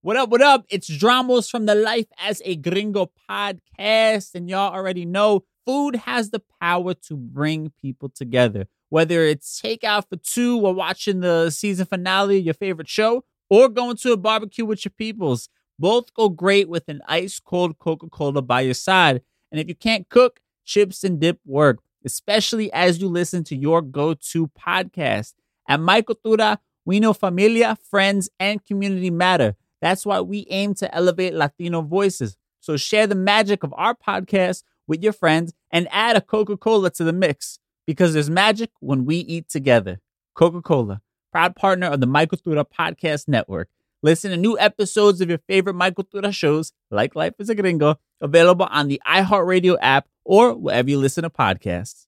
What up, what up? It's Dramos from the Life as a Gringo podcast. And y'all already know food has the power to bring people together. Whether it's takeout for two or watching the season finale of your favorite show, or going to a barbecue with your peoples, both go great with an ice cold Coca Cola by your side. And if you can't cook, chips and dip work, especially as you listen to your go to podcast. At My Cultura, we know familia, friends, and community matter. That's why we aim to elevate Latino voices. So share the magic of our podcast with your friends and add a Coca Cola to the mix because there's magic when we eat together. Coca Cola, proud partner of the My Cultura Podcast Network. Listen to new episodes of your favorite My Cultura shows, like Life as a Gringo, available on the iHeartRadio app or wherever you listen to podcasts.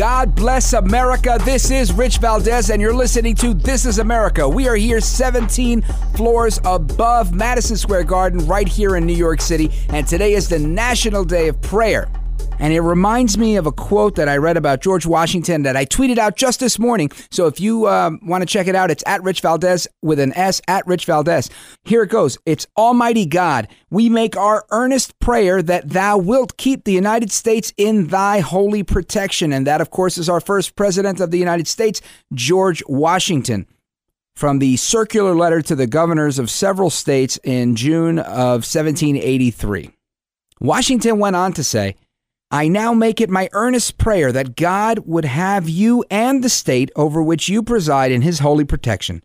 God bless America. This is Rich Valdez, and you're listening to This is America. We are here 17 floors above Madison Square Garden, right here in New York City, and today is the National Day of Prayer. And it reminds me of a quote that I read about George Washington that I tweeted out just this morning. So if you um, want to check it out, it's at Rich Valdez with an S, at Rich Valdez. Here it goes. It's Almighty God, we make our earnest prayer that thou wilt keep the United States in thy holy protection. And that, of course, is our first president of the United States, George Washington. From the circular letter to the governors of several states in June of 1783. Washington went on to say, I now make it my earnest prayer that God would have you and the state over which you preside in his holy protection,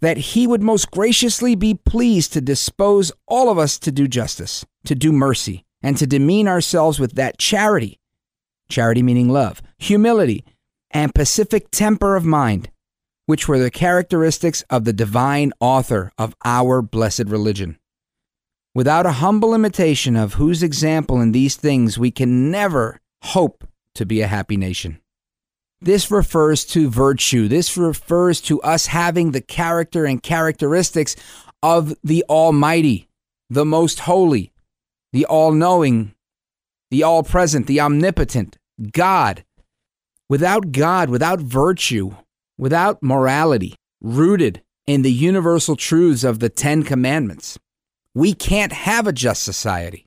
that he would most graciously be pleased to dispose all of us to do justice, to do mercy, and to demean ourselves with that charity, charity meaning love, humility, and pacific temper of mind, which were the characteristics of the divine author of our blessed religion. Without a humble imitation of whose example in these things we can never hope to be a happy nation. This refers to virtue. This refers to us having the character and characteristics of the Almighty, the Most Holy, the All Knowing, the All Present, the Omnipotent, God. Without God, without virtue, without morality, rooted in the universal truths of the Ten Commandments, we can't have a just society.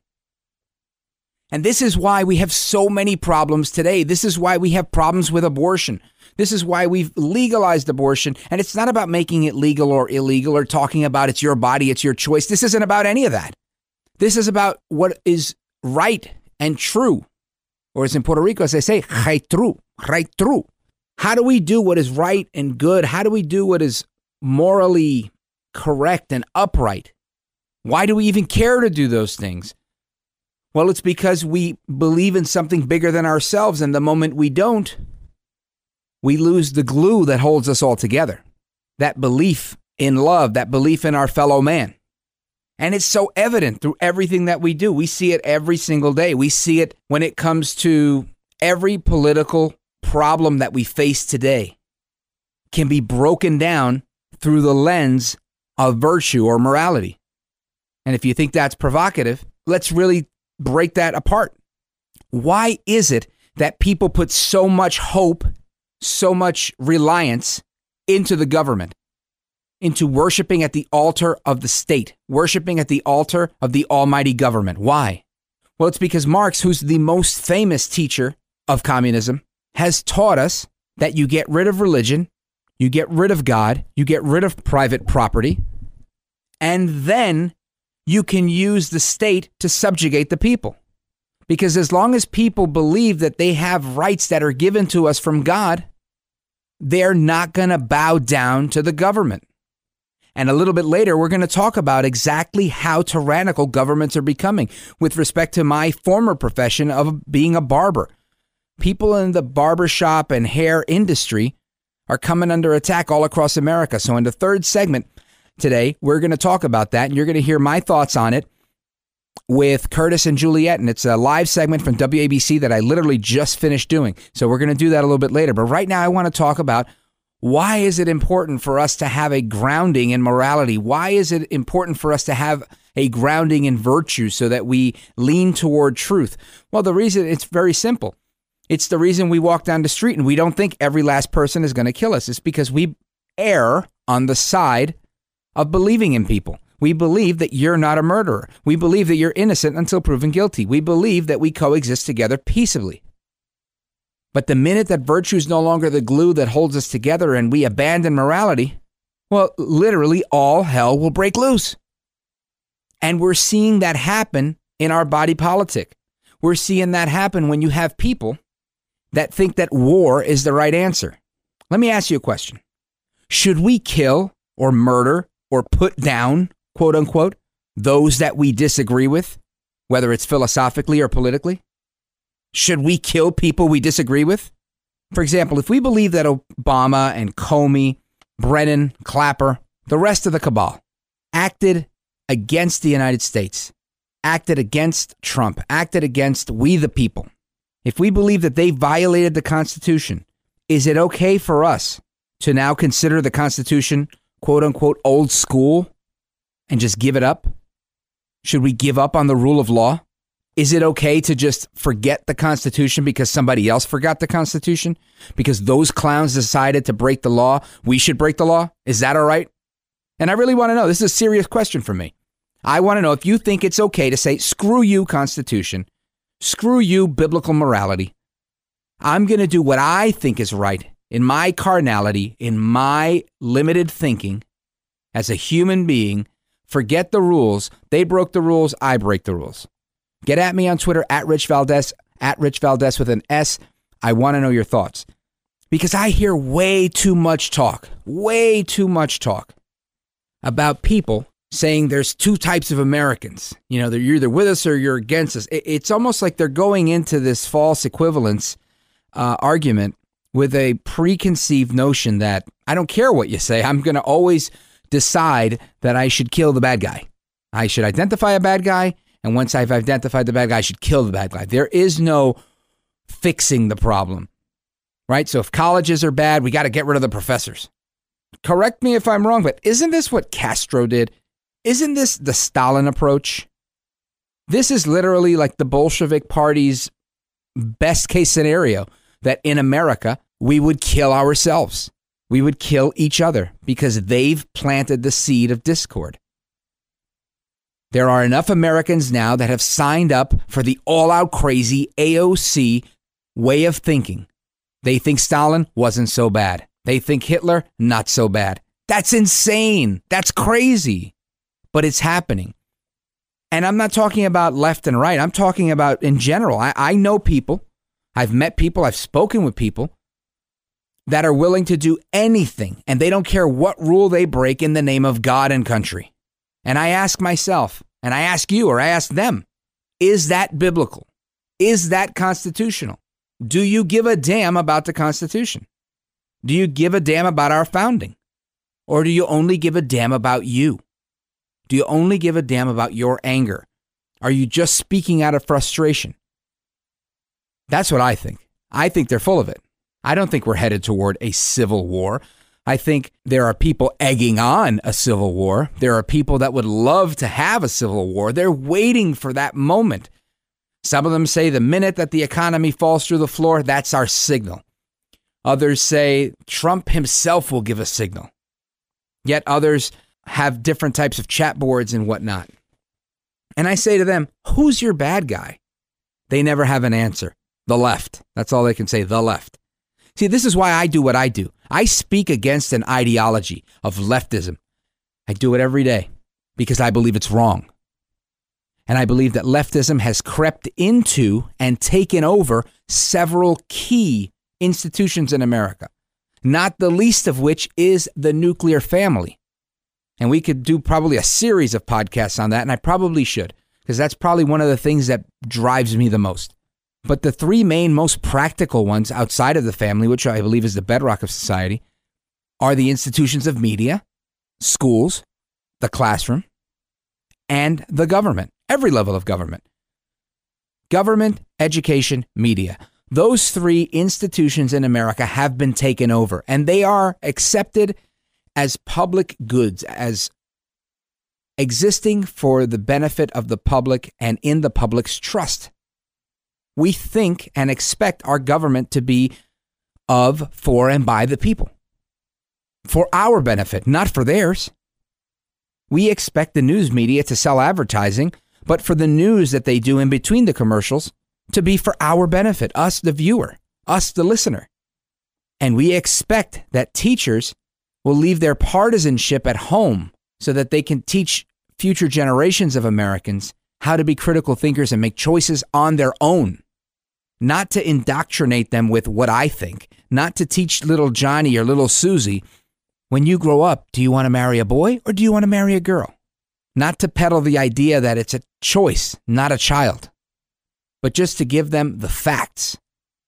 And this is why we have so many problems today. This is why we have problems with abortion. This is why we've legalized abortion. And it's not about making it legal or illegal or talking about it's your body, it's your choice. This isn't about any of that. This is about what is right and true. Or as in Puerto Rico, as they say, right true, right true. How do we do what is right and good? How do we do what is morally correct and upright? Why do we even care to do those things? Well, it's because we believe in something bigger than ourselves, and the moment we don't, we lose the glue that holds us all together. That belief in love, that belief in our fellow man. And it's so evident through everything that we do. We see it every single day. We see it when it comes to every political problem that we face today can be broken down through the lens of virtue or morality. And if you think that's provocative, let's really break that apart. Why is it that people put so much hope, so much reliance into the government, into worshiping at the altar of the state, worshiping at the altar of the almighty government? Why? Well, it's because Marx, who's the most famous teacher of communism, has taught us that you get rid of religion, you get rid of God, you get rid of private property, and then you can use the state to subjugate the people. Because as long as people believe that they have rights that are given to us from God, they're not going to bow down to the government. And a little bit later, we're going to talk about exactly how tyrannical governments are becoming with respect to my former profession of being a barber. People in the barbershop and hair industry are coming under attack all across America. So, in the third segment, today. We're going to talk about that, and you're going to hear my thoughts on it. with Curtis and Juliet, and it's a live segment from WABC that I literally just finished doing. So we're going to do that a little bit later. But right now, I want to talk about why is it important for us to have a grounding in morality? Why is it important for us to have a grounding in virtue so that we lean toward truth? Well, the reason it's very simple. It's the reason we walk down the street and we don't think every last person is going to kill us. It's because we err on the side of believing in people. We believe that you're not a murderer. We believe that you're innocent until proven guilty. We believe that we coexist together peaceably. But the minute that virtue is no longer the glue that holds us together and we abandon morality, well, literally all hell will break loose. And we're seeing that happen in our body politic. We're seeing that happen when you have people that think that war is the right answer. Let me ask you a question Should we kill or murder or put down, quote unquote, those that we disagree with, whether it's philosophically or politically? Should we kill people we disagree with? For example, if we believe that Obama and Comey, Brennan, Clapper, the rest of the cabal acted against the United States, acted against Trump, acted against we the people, if we believe that they violated the Constitution, is it okay for us to now consider the Constitution, quote unquote, old school and just give it up? Should we give up on the rule of law? Is it okay to just forget the Constitution because somebody else forgot the Constitution? Because those clowns decided to break the law? We should break the law? Is that all right? And I really want to know this is a serious question for me. I want to know if you think it's okay to say, screw you, Constitution. Screw you, biblical morality. I'm going to do what I think is right in my carnality, in my limited thinking as a human being. Forget the rules. They broke the rules. I break the rules. Get at me on Twitter at Rich Valdez, at Rich Valdez with an S. I want to know your thoughts because I hear way too much talk, way too much talk about people saying there's two types of Americans. You know, you're either with us or you're against us. It's almost like they're going into this false equivalence uh, argument with a preconceived notion that I don't care what you say, I'm going to always decide that I should kill the bad guy. I should identify a bad guy. And once I've identified the bad guy, I should kill the bad guy. There is no fixing the problem, right? So if colleges are bad, we got to get rid of the professors. Correct me if I'm wrong, but isn't this what Castro did? Isn't this the Stalin approach? This is literally like the Bolshevik Party's best case scenario that in America, we would kill ourselves. We would kill each other because they've planted the seed of discord. There are enough Americans now that have signed up for the all out crazy AOC way of thinking. They think Stalin wasn't so bad. They think Hitler, not so bad. That's insane. That's crazy but it's happening. And I'm not talking about left and right. I'm talking about in general. I, I know people, I've met people, I've spoken with people that are willing to do anything and they don't care what rule they break in the name of God and country. And I ask myself, and I ask you, or I ask them, is that biblical? Is that constitutional? Do you give a damn about the Constitution? Do you give a damn about our founding? Or do you only give a damn about you? Do you only give a damn about your anger? Are you just speaking out of frustration? That's what I think. I think they're full of it. I don't think we're headed toward a civil war. I think there are people egging on a civil war. There are people that would love to have a civil war. They're waiting for that moment. Some of them say the minute that the economy falls through the floor, that's our signal. Others say Trump himself will give a signal. Yet others have different types of chat boards and whatnot. And I say to them, who's your bad guy? They never have an answer. The left. That's all they can say, the left. See, this is why I do what I do. I speak against an ideology of leftism. I do it every day because I believe it's wrong. And I believe that leftism has crept into and taken over several key institutions in America, not the least of which is the nuclear family. And we could do probably a series of podcasts on that, and I probably should, because that's probably one of the things that drives me the most. But the three main, most practical ones outside of the family, which I believe is the bedrock of society, are the institutions of media, schools, the classroom, and the government. every level of government. Government, education, media. Those three institutions in America have been taken over and they are accepted as public goods, as existing for the benefit of the public and in the public's trust. We think and expect our government to be of, for, and by the people. For our benefit, not for theirs. We expect the news media to sell advertising, but for the news that they do in between the commercials to be for our benefit, us, the viewer, us, the listener. And we expect that teachers will leave their partisanship at home so that they can teach future generations of Americans how to be critical thinkers and make choices on their own. Not to indoctrinate them with what I think, not to teach little Johnny or little Susie, when you grow up, do you want to marry a boy or do you want to marry a girl? Not to peddle the idea that it's a choice, not a child, but just to give them the facts.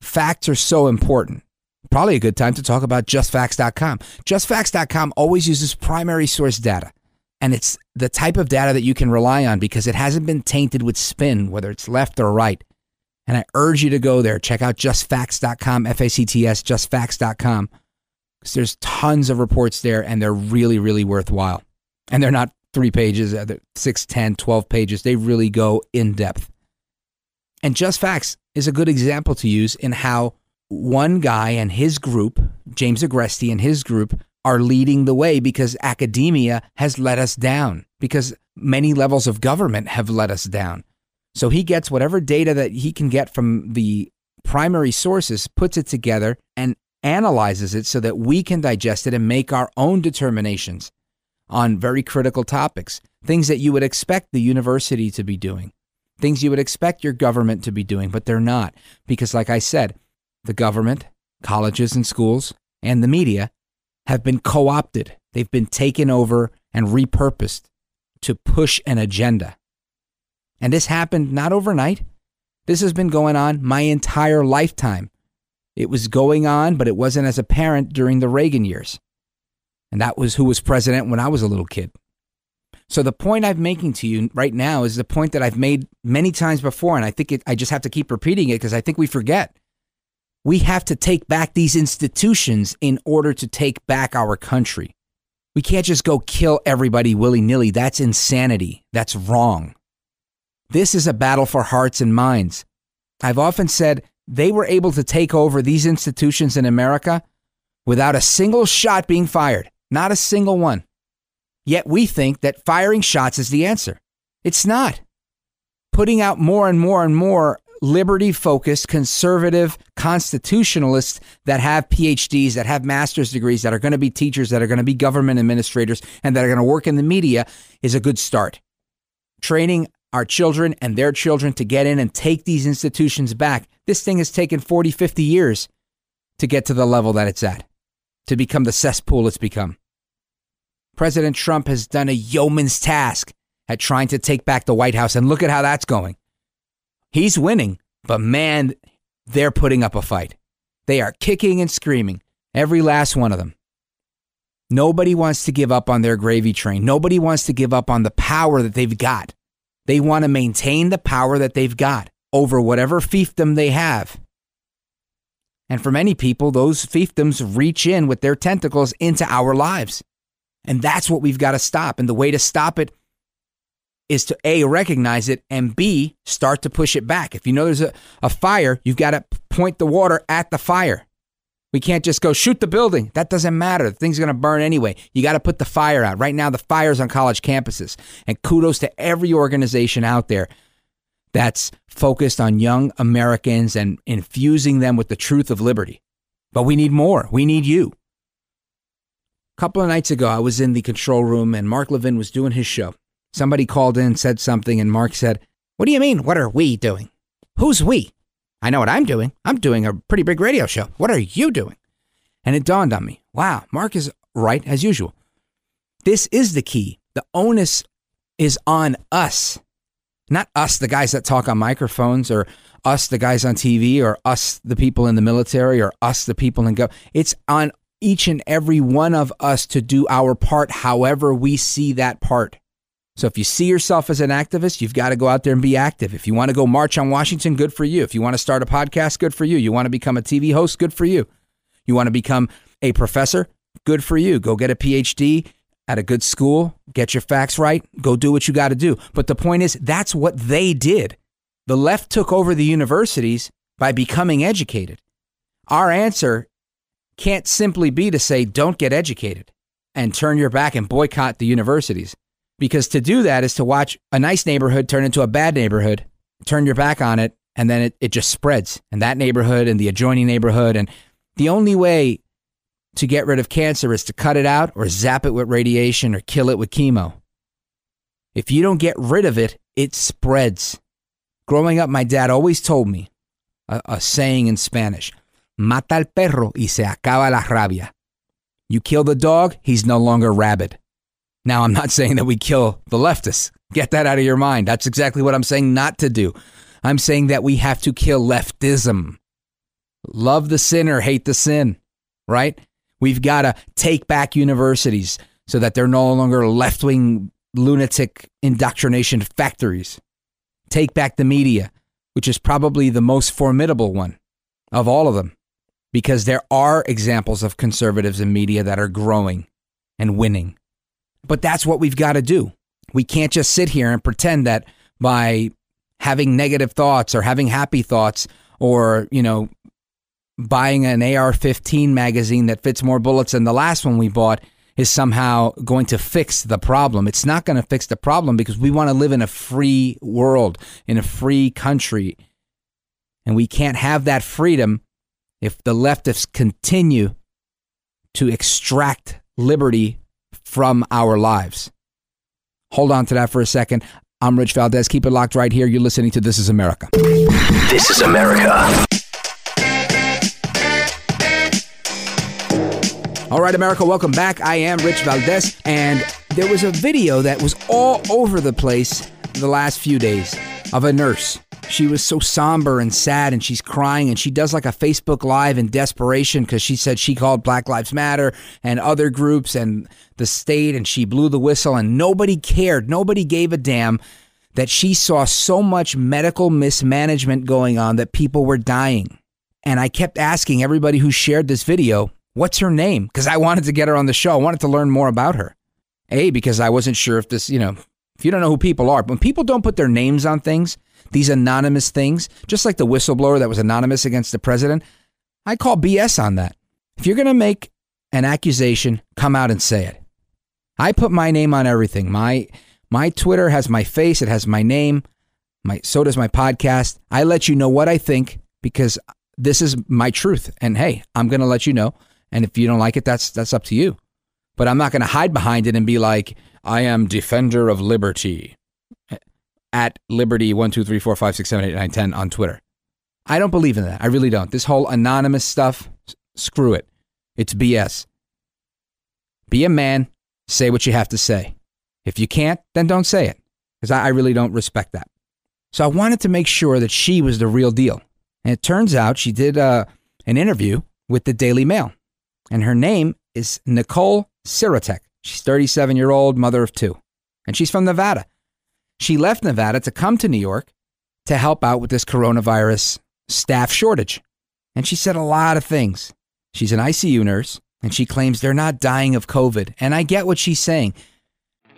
Facts are so important. Probably a good time to talk about justfacts.com. Justfacts.com always uses primary source data. And it's the type of data that you can rely on because it hasn't been tainted with spin, whether it's left or right. And I urge you to go there. Check out justfacts.com, F A C T S, justfacts.com. Because there's tons of reports there and they're really, really worthwhile. And they're not three pages, uh, 6, 10, 12 pages. They really go in depth. And Just Facts is a good example to use in how one guy and his group, James Agresti and his group, are leading the way because academia has let us down, because many levels of government have let us down. So he gets whatever data that he can get from the primary sources, puts it together, and analyzes it so that we can digest it and make our own determinations on very critical topics, things that you would expect the university to be doing, things you would expect your government to be doing, but they're not. Because, like I said, the government, colleges and schools, and the media have been co opted. They've been taken over and repurposed to push an agenda. And this happened not overnight. This has been going on my entire lifetime. It was going on, but it wasn't as apparent during the Reagan years. And that was who was president when I was a little kid. So the point I'm making to you right now is the point that I've made many times before, and I think it, I just have to keep repeating it because I think we forget. We have to take back these institutions in order to take back our country. We can't just go kill everybody willy nilly. That's insanity. That's wrong. This is a battle for hearts and minds. I've often said they were able to take over these institutions in America without a single shot being fired, not a single one. Yet we think that firing shots is the answer. It's not. Putting out more and more and more liberty focused, conservative constitutionalists that have PhDs, that have master's degrees, that are going to be teachers, that are going to be government administrators, and that are going to work in the media is a good start. Training our children and their children to get in and take these institutions back. This thing has taken 40, 50 years to get to the level that it's at, to become the cesspool it's become. President Trump has done a yeoman's task at trying to take back the White House, and look at how that's going. He's winning, but man, they're putting up a fight. They are kicking and screaming, every last one of them. Nobody wants to give up on their gravy train. Nobody wants to give up on the power that they've got. They want to maintain the power that they've got over whatever fiefdom they have. And for many people, those fiefdoms reach in with their tentacles into our lives. And that's what we've got to stop. And the way to stop it is to A, recognize it, and B, start to push it back. If you know there's a, a fire, you've got to point the water at the fire. We can't just go shoot the building. That doesn't matter. The thing's going to burn anyway. You got to put the fire out. Right now, the fire's on college campuses. And kudos to every organization out there that's focused on young Americans and infusing them with the truth of liberty. But we need more. We need you. A couple of nights ago, I was in the control room and Mark Levin was doing his show. Somebody called in, said something, and Mark said, What do you mean? What are we doing? Who's we? I know what I'm doing. I'm doing a pretty big radio show. What are you doing? And it dawned on me wow, Mark is right as usual. This is the key. The onus is on us, not us, the guys that talk on microphones, or us, the guys on TV, or us, the people in the military, or us, the people in go. It's on each and every one of us to do our part however we see that part. So if you see yourself as an activist, you've got to go out there and be active. If you want to go march on Washington, good for you. If you want to start a podcast, good for you. You want to become a TV host, good for you. You want to become a professor, good for you. Go get a PhD at a good school, get your facts right, go do what you got to do. But the point is, that's what they did. The left took over the universities by becoming educated. Our answer can't simply be to say, don't get educated and turn your back and boycott the universities. Because to do that is to watch a nice neighborhood turn into a bad neighborhood, turn your back on it, and then it, it just spreads. And that neighborhood and the adjoining neighborhood. And the only way to get rid of cancer is to cut it out or zap it with radiation or kill it with chemo. If you don't get rid of it, it spreads. Growing up, my dad always told me a, a saying in Spanish Mata al perro y se acaba la rabia. You kill the dog, he's no longer rabid. Now, I'm not saying that we kill the leftists. Get that out of your mind. That's exactly what I'm saying not to do. I'm saying that we have to kill leftism. Love the sinner, hate the sin, right? We've got to take back universities so that they're no longer left wing lunatic indoctrination factories. Take back the media, which is probably the most formidable one of all of them, because there are examples of conservatives in media that are growing and winning. But that's what we've got to do. We can't just sit here and pretend that by having negative thoughts or having happy thoughts or, you know, buying an AR 15 magazine that fits more bullets than the last one we bought is somehow going to fix the problem. It's not going to fix the problem because we want to live in a free world, in a free country. And we can't have that freedom if the leftists continue to extract liberty from our lives. Hold on to that for a second. I'm Rich Valdez. Keep it locked right here. You're listening to This is America. This is America. All right, America, welcome back. I am Rich Valdez, and there was a video that was all over the place the last few days of a nurse. She was so somber and sad, and she's crying, and she does like a Facebook Live in desperation because she said she called Black Lives Matter and other groups and the state, and she blew the whistle, and nobody cared. Nobody gave a damn that she saw so much medical mismanagement going on that people were dying. And I kept asking everybody who shared this video, what's her name? Because I wanted to get her on the show. I wanted to learn more about her. A, because I wasn't sure if this, you know, if you don't know who people are, when people don't put their names on things, these anonymous things, just like the whistleblower that was anonymous against the president, I call BS on that. If you're going to make an accusation, come out and say it. I put my name on everything. My my Twitter has my face, it has my name. My so does my podcast. I let you know what I think because this is my truth. And hey, I'm going to let you know. And if you don't like it, that's that's up to you. But I'm not going to hide behind it and be like, I am defender of liberty at liberty one two three four five six seven eight nine ten on Twitter. I don't believe in that. I really don't. This whole anonymous stuff, screw it. It's BS. Be a man. Say what you have to say. If you can't, then don't say it, because I, I really don't respect that. So I wanted to make sure that she was the real deal. And it turns out she did uh, an interview with the Daily Mail, and her name is Nicole Sirotek. She's 37 year old, mother of two, and she's from Nevada. She left Nevada to come to New York to help out with this coronavirus staff shortage. And she said a lot of things. She's an ICU nurse, and she claims they're not dying of COVID. And I get what she's saying.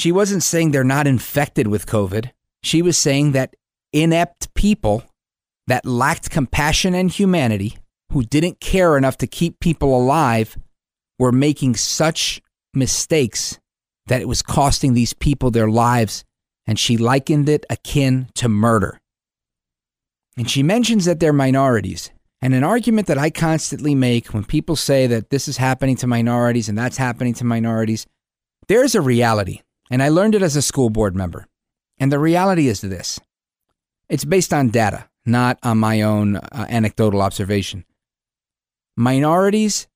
She wasn't saying they're not infected with COVID. She was saying that inept people that lacked compassion and humanity, who didn't care enough to keep people alive, were making such mistakes that it was costing these people their lives. And she likened it akin to murder. And she mentions that they're minorities. And an argument that I constantly make when people say that this is happening to minorities and that's happening to minorities, there's a reality. And I learned it as a school board member. And the reality is this it's based on data, not on my own uh, anecdotal observation. Minorities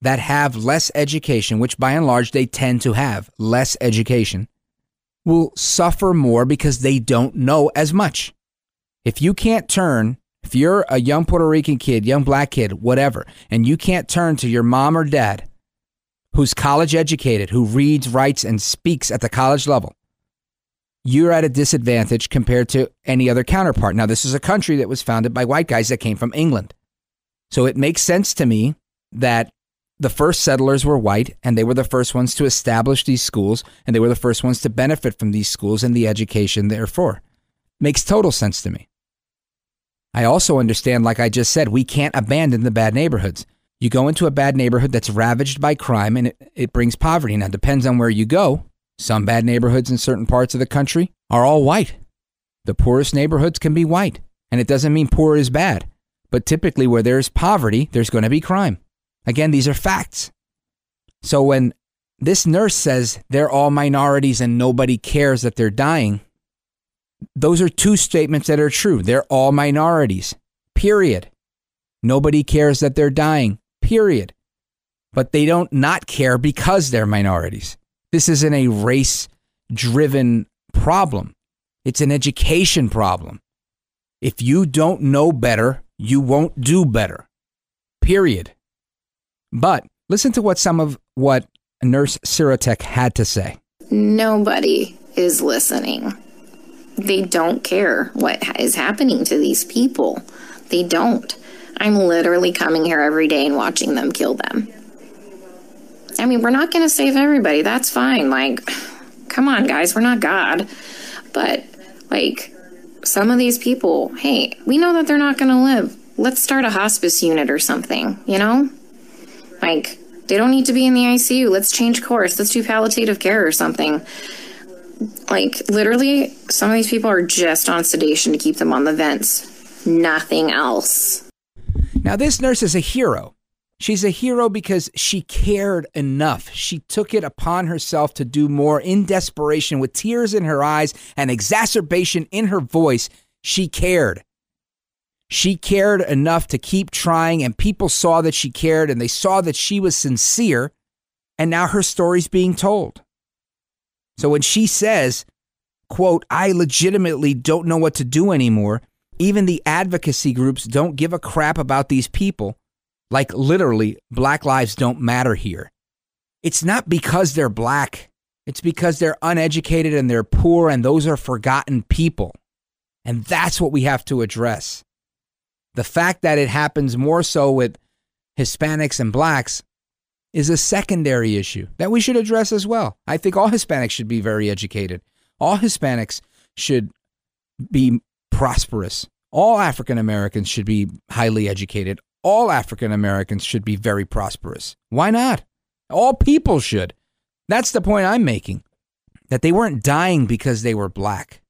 that have less education, which by and large they tend to have less education, will suffer more because they don't know as much. If you can't turn, if you're a young Puerto Rican kid, young black kid, whatever, and you can't turn to your mom or dad who's college educated, who reads, writes, and speaks at the college level, you're at a disadvantage compared to any other counterpart. Now, this is a country that was founded by white guys that came from England. So it makes sense to me that the first settlers were white and they were the first ones to establish these schools and they were the first ones to benefit from these schools and the education therefore. Makes total sense to me. I also understand, like I just said, we can't abandon the bad neighborhoods. You go into a bad neighborhood that's ravaged by crime and it, it brings poverty. Now, it depends on where you go. Some bad neighborhoods in certain parts of the country are all white. The poorest neighborhoods can be white. And it doesn't mean poor is bad. But typically, where there's poverty, there's going to be crime. Again, these are facts. So when this nurse says they're all minorities and nobody cares that they're dying, those are two statements that are true. They're all minorities, period. Nobody cares that they're dying, period. But they don't not care because they're minorities. This isn't a race driven problem, it's an education problem. If you don't know better, you won't do better, period. But listen to what some of what Nurse Sirotek had to say. Nobody is listening. They don't care what is happening to these people. They don't. I'm literally coming here every day and watching them kill them. I mean, we're not going to save everybody. That's fine. Like, come on, guys. We're not God. But, like, some of these people, hey, we know that they're not going to live. Let's start a hospice unit or something, you know? Like, they don't need to be in the ICU. Let's change course. Let's do palliative care or something. Like, literally, some of these people are just on sedation to keep them on the vents. Nothing else. Now, this nurse is a hero. She's a hero because she cared enough. She took it upon herself to do more in desperation with tears in her eyes and exacerbation in her voice. She cared. She cared enough to keep trying, and people saw that she cared and they saw that she was sincere, and now her story's being told. So when she says, quote, I legitimately don't know what to do anymore, even the advocacy groups don't give a crap about these people. Like literally, black lives don't matter here. It's not because they're black. It's because they're uneducated and they're poor and those are forgotten people. And that's what we have to address. The fact that it happens more so with Hispanics and blacks is a secondary issue that we should address as well. I think all Hispanics should be very educated. All Hispanics should be prosperous. All African Americans should be highly educated. All African Americans should be very prosperous. Why not? All people should. That's the point I'm making. That they weren't dying because they were black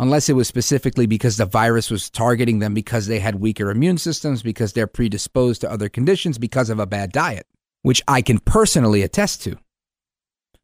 unless it was specifically because the virus was targeting them because they had weaker immune systems, because they're predisposed to other conditions, because of a bad diet, which I can personally attest to.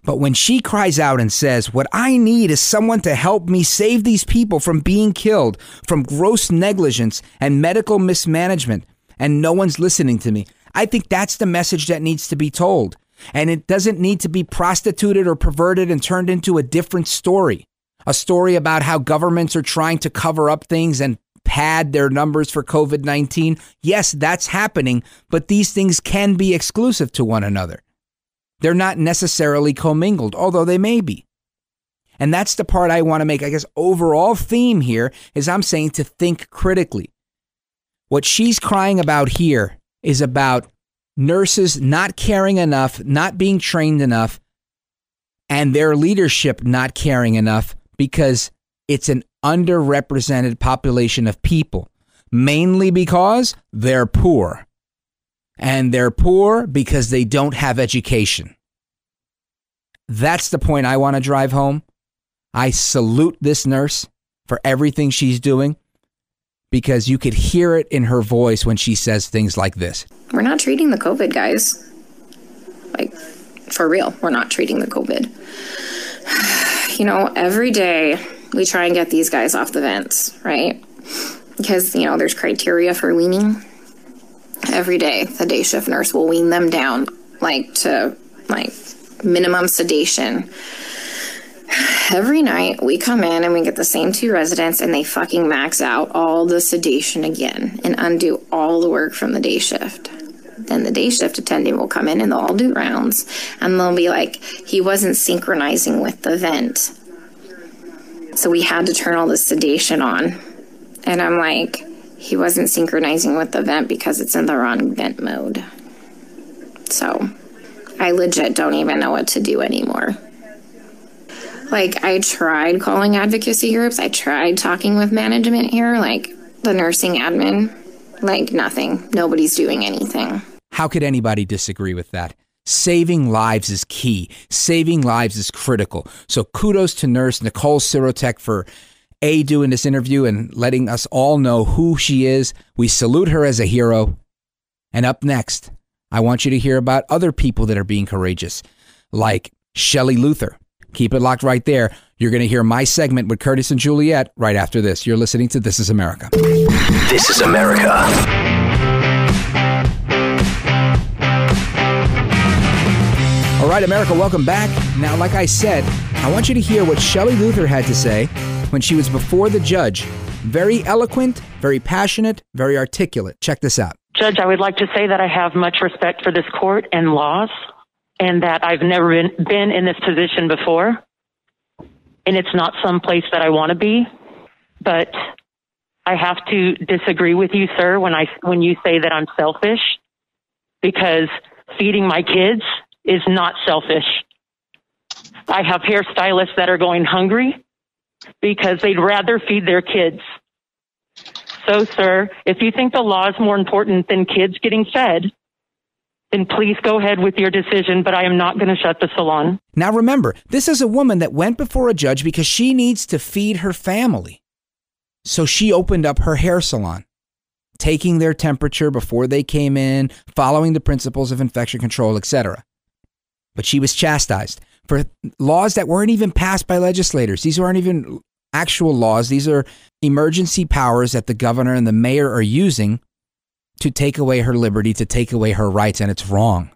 But when she cries out and says, What I need is someone to help me save these people from being killed, from gross negligence and medical mismanagement, and no one's listening to me, I think that's the message that needs to be told. And it doesn't need to be prostituted or perverted and turned into a different story a story about how governments are trying to cover up things and pad their numbers for COVID 19. Yes, that's happening, but these things can be exclusive to one another. They're not necessarily commingled, although they may be. And that's the part I want to make. I guess overall theme here is I'm saying to think critically. What she's crying about here is about nurses not caring enough, not being trained enough, and their leadership not caring enough because it's an underrepresented population of people, mainly because they're poor. And they're poor because they don't have education. That's the point I want to drive home. I salute this nurse for everything she's doing because you could hear it in her voice when she says things like this. We're not treating the COVID, guys. Like, for real, we're not treating the COVID. you know, every day we try and get these guys off the vents, right? Because, you know, there's criteria for weaning. Every day, the day shift nurse will wean them down, like to like minimum sedation. Every night we come in and we get the same two residents and they fucking max out all the sedation again and undo all the work from the day shift. Then the day shift attending will come in and they'll all do rounds and they'll be like, he wasn't synchronizing with the vent. So we had to turn all the sedation on. And I'm like, he wasn't synchronizing with the vent because it's in the wrong vent mode. So I legit don't even know what to do anymore. Like, I tried calling advocacy groups, I tried talking with management here, like the nursing admin. Like, nothing. Nobody's doing anything. How could anybody disagree with that? Saving lives is key. Saving lives is critical. So kudos to nurse Nicole Sirotek for A, doing this interview and letting us all know who she is. We salute her as a hero. And up next, I want you to hear about other people that are being courageous, like Shelley Luther. Keep it locked right there. You're going to hear my segment with Curtis and Juliet right after this. You're listening to This is America. This is America. All right, America, welcome back. Now, like I said, I want you to hear what Shelley Luther had to say when she was before the judge. Very eloquent, very passionate, very articulate. Check this out. Judge, I would like to say that I have much respect for this court and laws, and that I've never been, been in this position before. And it's not some place that I want to be, but I have to disagree with you, sir, when I when you say that I'm selfish, because feeding my kids is not selfish. I have hairstylists that are going hungry because they'd rather feed their kids. So, sir, if you think the law is more important than kids getting fed, then please go ahead with your decision, but I am not going to shut the salon. Now, remember, this is a woman that went before a judge because she needs to feed her family. So she opened up her hair salon, taking their temperature before they came in, following the principles of infection control, etc. But she was chastised for laws that weren't even passed by legislators. These aren't even actual laws. These are emergency powers that the governor and the mayor are using to take away her liberty, to take away her rights, and it's wrong.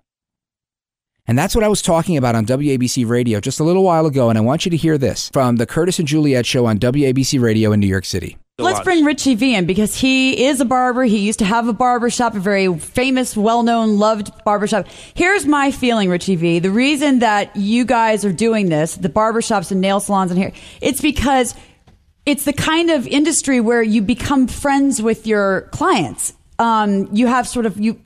And that's what I was talking about on WABC Radio just a little while ago. And I want you to hear this from the Curtis and Juliet show on WABC Radio in New York City. Let's bring Richie V in because he is a barber. He used to have a barber shop, a very famous, well known, loved barber shop. Here's my feeling, Richie V. The reason that you guys are doing this, the barber shops and nail salons in here, it's because it's the kind of industry where you become friends with your clients. Um, you have sort of, you,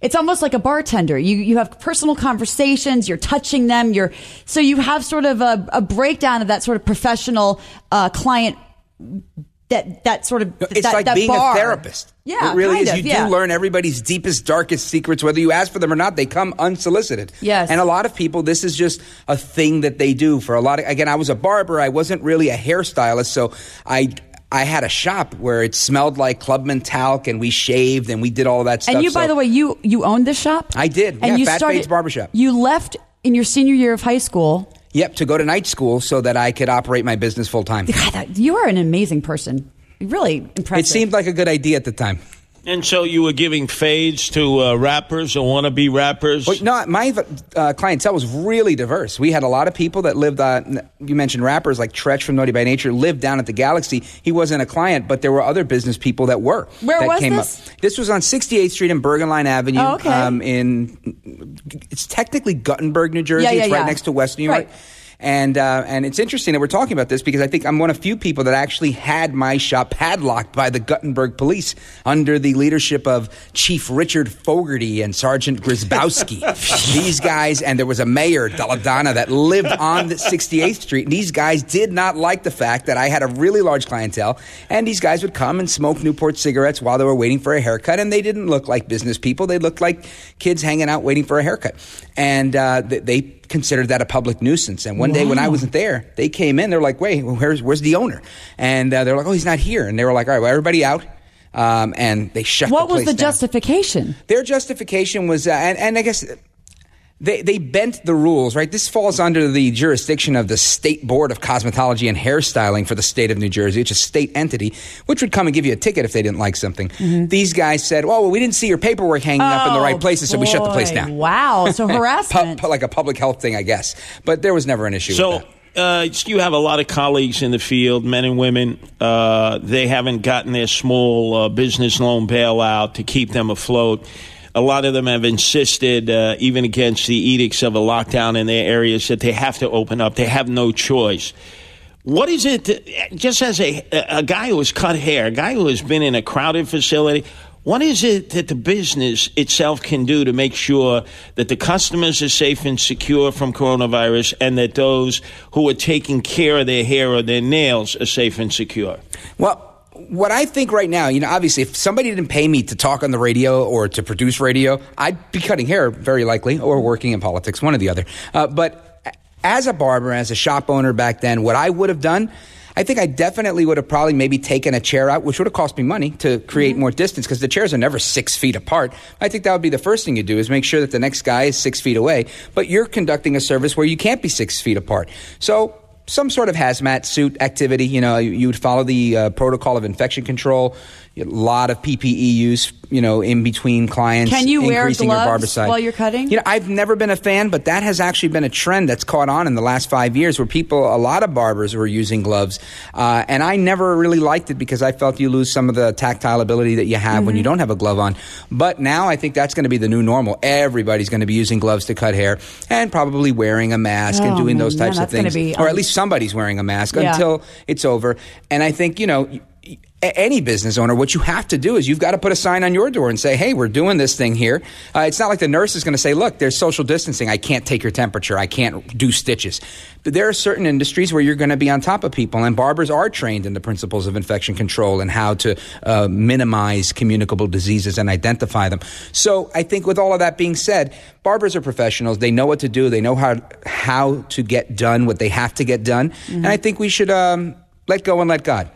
it's almost like a bartender. You you have personal conversations. You're touching them. You're so you have sort of a, a breakdown of that sort of professional uh, client. That that sort of It's that, like that being bar. a therapist. Yeah, it really kind is. of, you yeah. do learn everybody's deepest, darkest secrets, whether you ask for them or not. They come unsolicited. Yes. And a lot of people, this is just a thing that they do. For a lot of, again, I was a barber. I wasn't really a hairstylist, so I. I had a shop where it smelled like Clubman talc, and we shaved and we did all that stuff. And you, by the way, you you owned this shop. I did. And yeah, you Fat started Fades Barbershop. You left in your senior year of high school. Yep, to go to night school so that I could operate my business full time. You are an amazing person. Really impressive. It seemed like a good idea at the time. And so you were giving fades to uh, rappers or wannabe rappers? Well, no, my uh, clientele was really diverse. We had a lot of people that lived. Uh, you mentioned rappers like Treach from Naughty by Nature lived down at the Galaxy. He wasn't a client, but there were other business people that were. Where that was came this? Up. This was on 68th Street and Bergenline Avenue. Oh, okay. Um, in it's technically Guttenberg, New Jersey. Yeah, yeah, it's right yeah. next to West New York. Right. And uh, and it's interesting that we're talking about this because I think I'm one of few people that actually had my shop padlocked by the Guttenberg police under the leadership of Chief Richard Fogarty and Sergeant Grisbowski. these guys, and there was a mayor, Dalladonna, that lived on the 68th Street. And these guys did not like the fact that I had a really large clientele, and these guys would come and smoke Newport cigarettes while they were waiting for a haircut, and they didn't look like business people. They looked like kids hanging out waiting for a haircut, and uh, th- they considered that a public nuisance. And one day when I wasn't there, they came in. They're like, "Wait, where's where's the owner?" And uh, they're like, "Oh, he's not here." And they were like, "All right, well, everybody out." Um, and they shut. what the was the down. justification? Their justification was, uh, and, and I guess they, they bent the rules, right? This falls under the jurisdiction of the State Board of Cosmetology and Hairstyling for the state of New Jersey, It's a state entity, which would come and give you a ticket if they didn't like something. Mm-hmm. These guys said, "Oh, well, we didn't see your paperwork hanging up in the right places, so we shut the place down." Wow. So harassment. Pu- pu- like a public health thing, I guess. But there was never an issue. So with that. uh, you have a lot of colleagues in the field, men and women. Uh, they haven't gotten their small uh, business loan bailout to keep them afloat. A lot of them have insisted, uh, even against the edicts of a lockdown in their areas, that they have to open up. They have no choice. What is it, that- just as a, a guy who has cut hair, a guy who has been in a crowded facility, what is it that the business itself can do to make sure that the customers are safe and secure from coronavirus and that those who are taking care of their hair or their nails are safe and secure? Well, what I think right now, you know, obviously, if somebody didn't pay me to talk on the radio or to produce radio, I'd be cutting hair very likely or working in politics, one or the other. Uh, but as a barber, as a shop owner back then, what I would have done. I think I definitely would have probably maybe taken a chair out, which would have cost me money to create more distance because the chairs are never six feet apart. I think that would be the first thing you do is make sure that the next guy is six feet away, but you're conducting a service where you can't be six feet apart. So some sort of hazmat suit activity. You know, you, would follow the uh, protocol of infection control. A lot of PPE use. You know, in between clients. Can you wear increasing your gloves barbicide. while you're cutting? You know, I've never been a fan, but that has actually been a trend that's caught on in the last five years, where people, a lot of barbers were using gloves, uh, and I never really liked it because I felt you lose some of the tactile ability that you have when you Mm-hmm. don't have a glove on. But now I think that's going to be the new normal. Everybody's going to be using gloves to cut hair, and probably wearing a mask and Oh, doing man, those types yeah, of things, be, or at um, least somebody's wearing a mask Yeah. until it's over. And I think you know. Any business owner, what you have to do is you've got to put a sign on your door and say, "Hey, we're doing this thing here." Uh, it's not like the nurse is going to say, "Look, there's social distancing. I can't take your temperature. I can't do stitches." But there are certain industries where you're going to be on top of people, and barbers are trained in the principles of infection control and how to uh, minimize communicable diseases and identify them. So, I think with all of that being said, barbers are professionals. They know what to do. They know how how to get done what they have to get done, and I think we should um, let go and let God.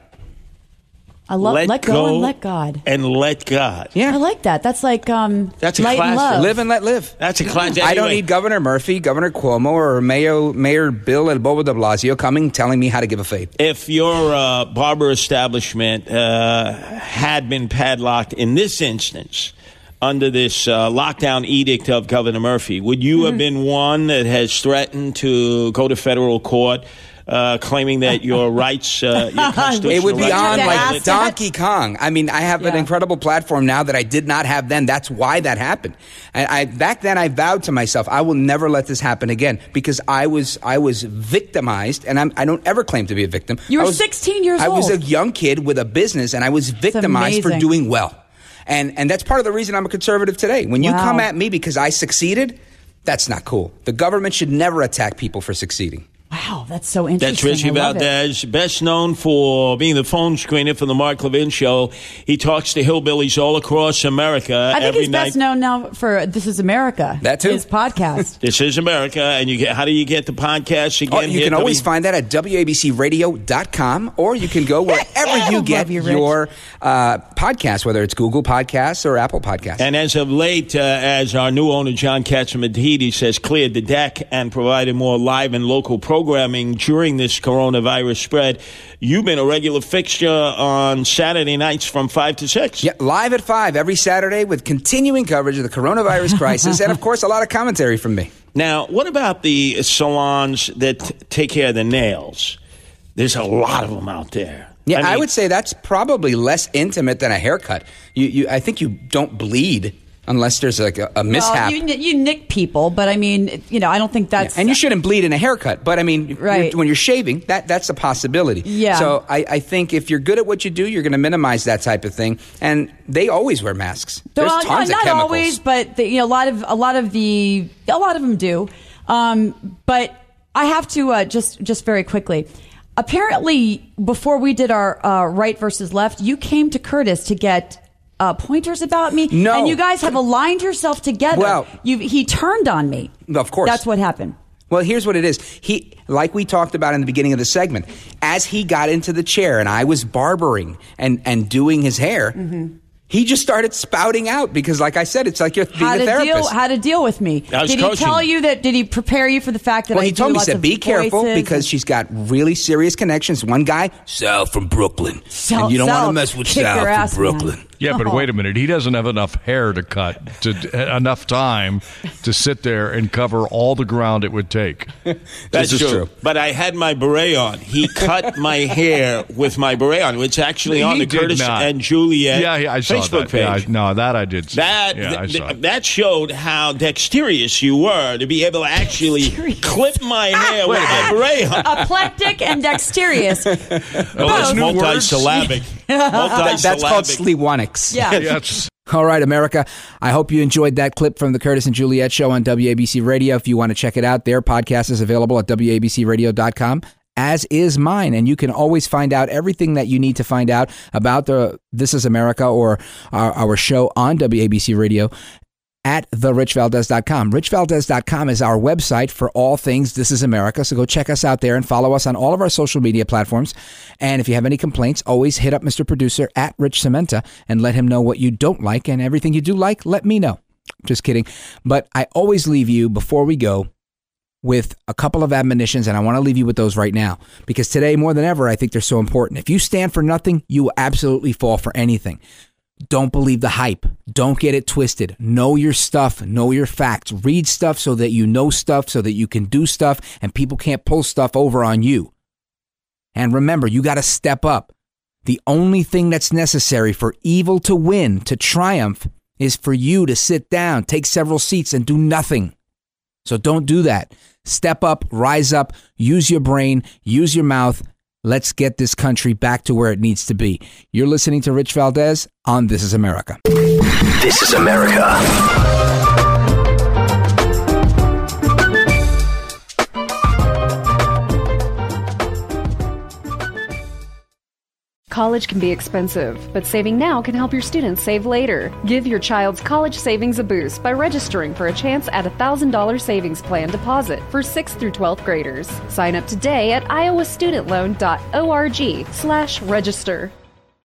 I love let, go, and let God. And let God. Yeah. I like that. That's like um, That's a light and love. Live and let live. That's a classic. I don't need Governor Murphy, Governor Cuomo, or Mayor Mayor Bill El Bobo de Blasio coming telling me how to give a fade. if your uh, barber establishment uh, had been padlocked in this instance under this uh, lockdown edict of Governor Murphy, would you have been one that has threatened to go to federal court? Uh, claiming that your rights, uh, your constitutional It would be on like violated? Donkey Kong. I mean, I have an incredible platform now that I did not have then. That's why that happened. And I back then I vowed to myself I will never let this happen again because I was I was victimized, and I'm, I don't ever claim to be a victim. You were was- 16 years old. I was a young kid with a business, and I was victimized for doing well. And and that's part of the reason I'm a conservative today. When you Wow. come at me because I succeeded, that's not cool. The government should never attack people for succeeding. Wow, that's so interesting. That's Richie I love it. Valdez, best known for being the phone screener for the Mark Levin Show. He talks to hillbillies all across America I think every he's night. best known now for This Is America. That too. His podcast. This is America, and you get. How do you get the podcast again? Oh, you Here, can always W- find that at WABCRadio.com, or you can go wherever you get you, your uh, podcast, whether it's Google Podcasts or Apple Podcasts. And as of late, uh, as our new owner John Catsimatidis has cleared the deck and provided more live and local programming during this coronavirus spread, you've been a regular fixture on Saturday nights from five to six. yeah, live at 5 every Saturday with continuing coverage of the coronavirus crisis, and of course, a lot of commentary from me. Now, what about the salons that t- take care of the nails? There's a lot of them out there. Yeah, I, mean, would say that's probably less intimate than a haircut. You, you, I think you don't bleed unless there's like a, a mishap. Well, you, you nick people, but I mean, you know, I don't think that's. and you shouldn't bleed in a haircut, but I mean, you're- Right. when you're shaving, that that's a possibility. Yeah. So I, I think if you're good at what you do, you're going to minimize that type of thing. And they always wear masks. There's well, tons not, of not chemicals. always, but the, you know, a lot of a lot of the a lot of them do. Um, but I have to uh, just just very quickly. Apparently, before we did our uh, right versus left, you came to Curtis to get. Uh, pointers about me, No. and you guys have aligned yourself together. Well- you he turned on me. Of course. that's what happened. Well, here's what it is. He, like we talked about in the beginning of the segment, as he got into the chair and I was barbering and, and doing his hair, Mm-hmm. he just started spouting out because, like I said, it's like you're being How a therapist. deal? How to deal with me? I was Did he coaching. tell you that? Did he prepare you for the fact that well, I he do told me, he lots said, of be careful because she's got really serious connections. One guy, Sal from Brooklyn. Sal- and you don't want to mess with kick Sal from ass, man. Brooklyn. Yeah, but Oh. wait a oh. minute. He doesn't have enough hair to cut, to enough time to sit there and cover all the ground it would take. That's This is true. true. But I had my beret on. He cut my hair with my beret on, which actually on the did Curtis not. and Juliet yeah, yeah, I saw Facebook that. page. Yeah, I- no, that I did. See. That yeah, I th- saw. it. that showed how dexterous you were to be able to actually clip my ah, hair with my beret on. Eclectic and dexterous. Well, that's new multi-syllabic. Multi-syllabic. That's called sleewonics. Yeah. Yes. All right, America. I hope you enjoyed that clip from the Curtis and Juliet show on WABC Radio. If you want to check it out, their podcast is available at WABCRadio.com, as is mine. And you can always find out everything that you need to find out about the This Is America or our, our show on WABC Radio at therichvaldez.com. richvaldez.com is our website for all things This is America. So go check us out there and follow us on all of our social media platforms. And if you have any complaints, always hit up Mr. Producer at Rich Cementa and let him know what you don't like and everything you do like, let me know. Just kidding. But I always leave you before we go with a couple of admonitions, and I want to leave you with those right now because today, more than ever, I think they're so important. If you stand for nothing, you will absolutely fall for anything. Don't believe the hype. Don't get it twisted. Know your stuff. Know your facts. Read stuff so that you know stuff, so that you can do stuff, and people can't pull stuff over on you. And remember, you got to step up. The only thing that's necessary for evil to win, to triumph, is for you to sit down, take several seats, and do nothing. So don't do that. Step up, rise up, use your brain, use your mouth. Let's get this country back to where it needs to be. You're listening to Rich Valdez on This is America. This is America. College can be expensive, but saving now can help your students save later. Give your child's college savings a boost by registering for a chance at a $1,000 savings plan deposit for 6th through 12th graders. Sign up today at iowastudentloan.org slash register.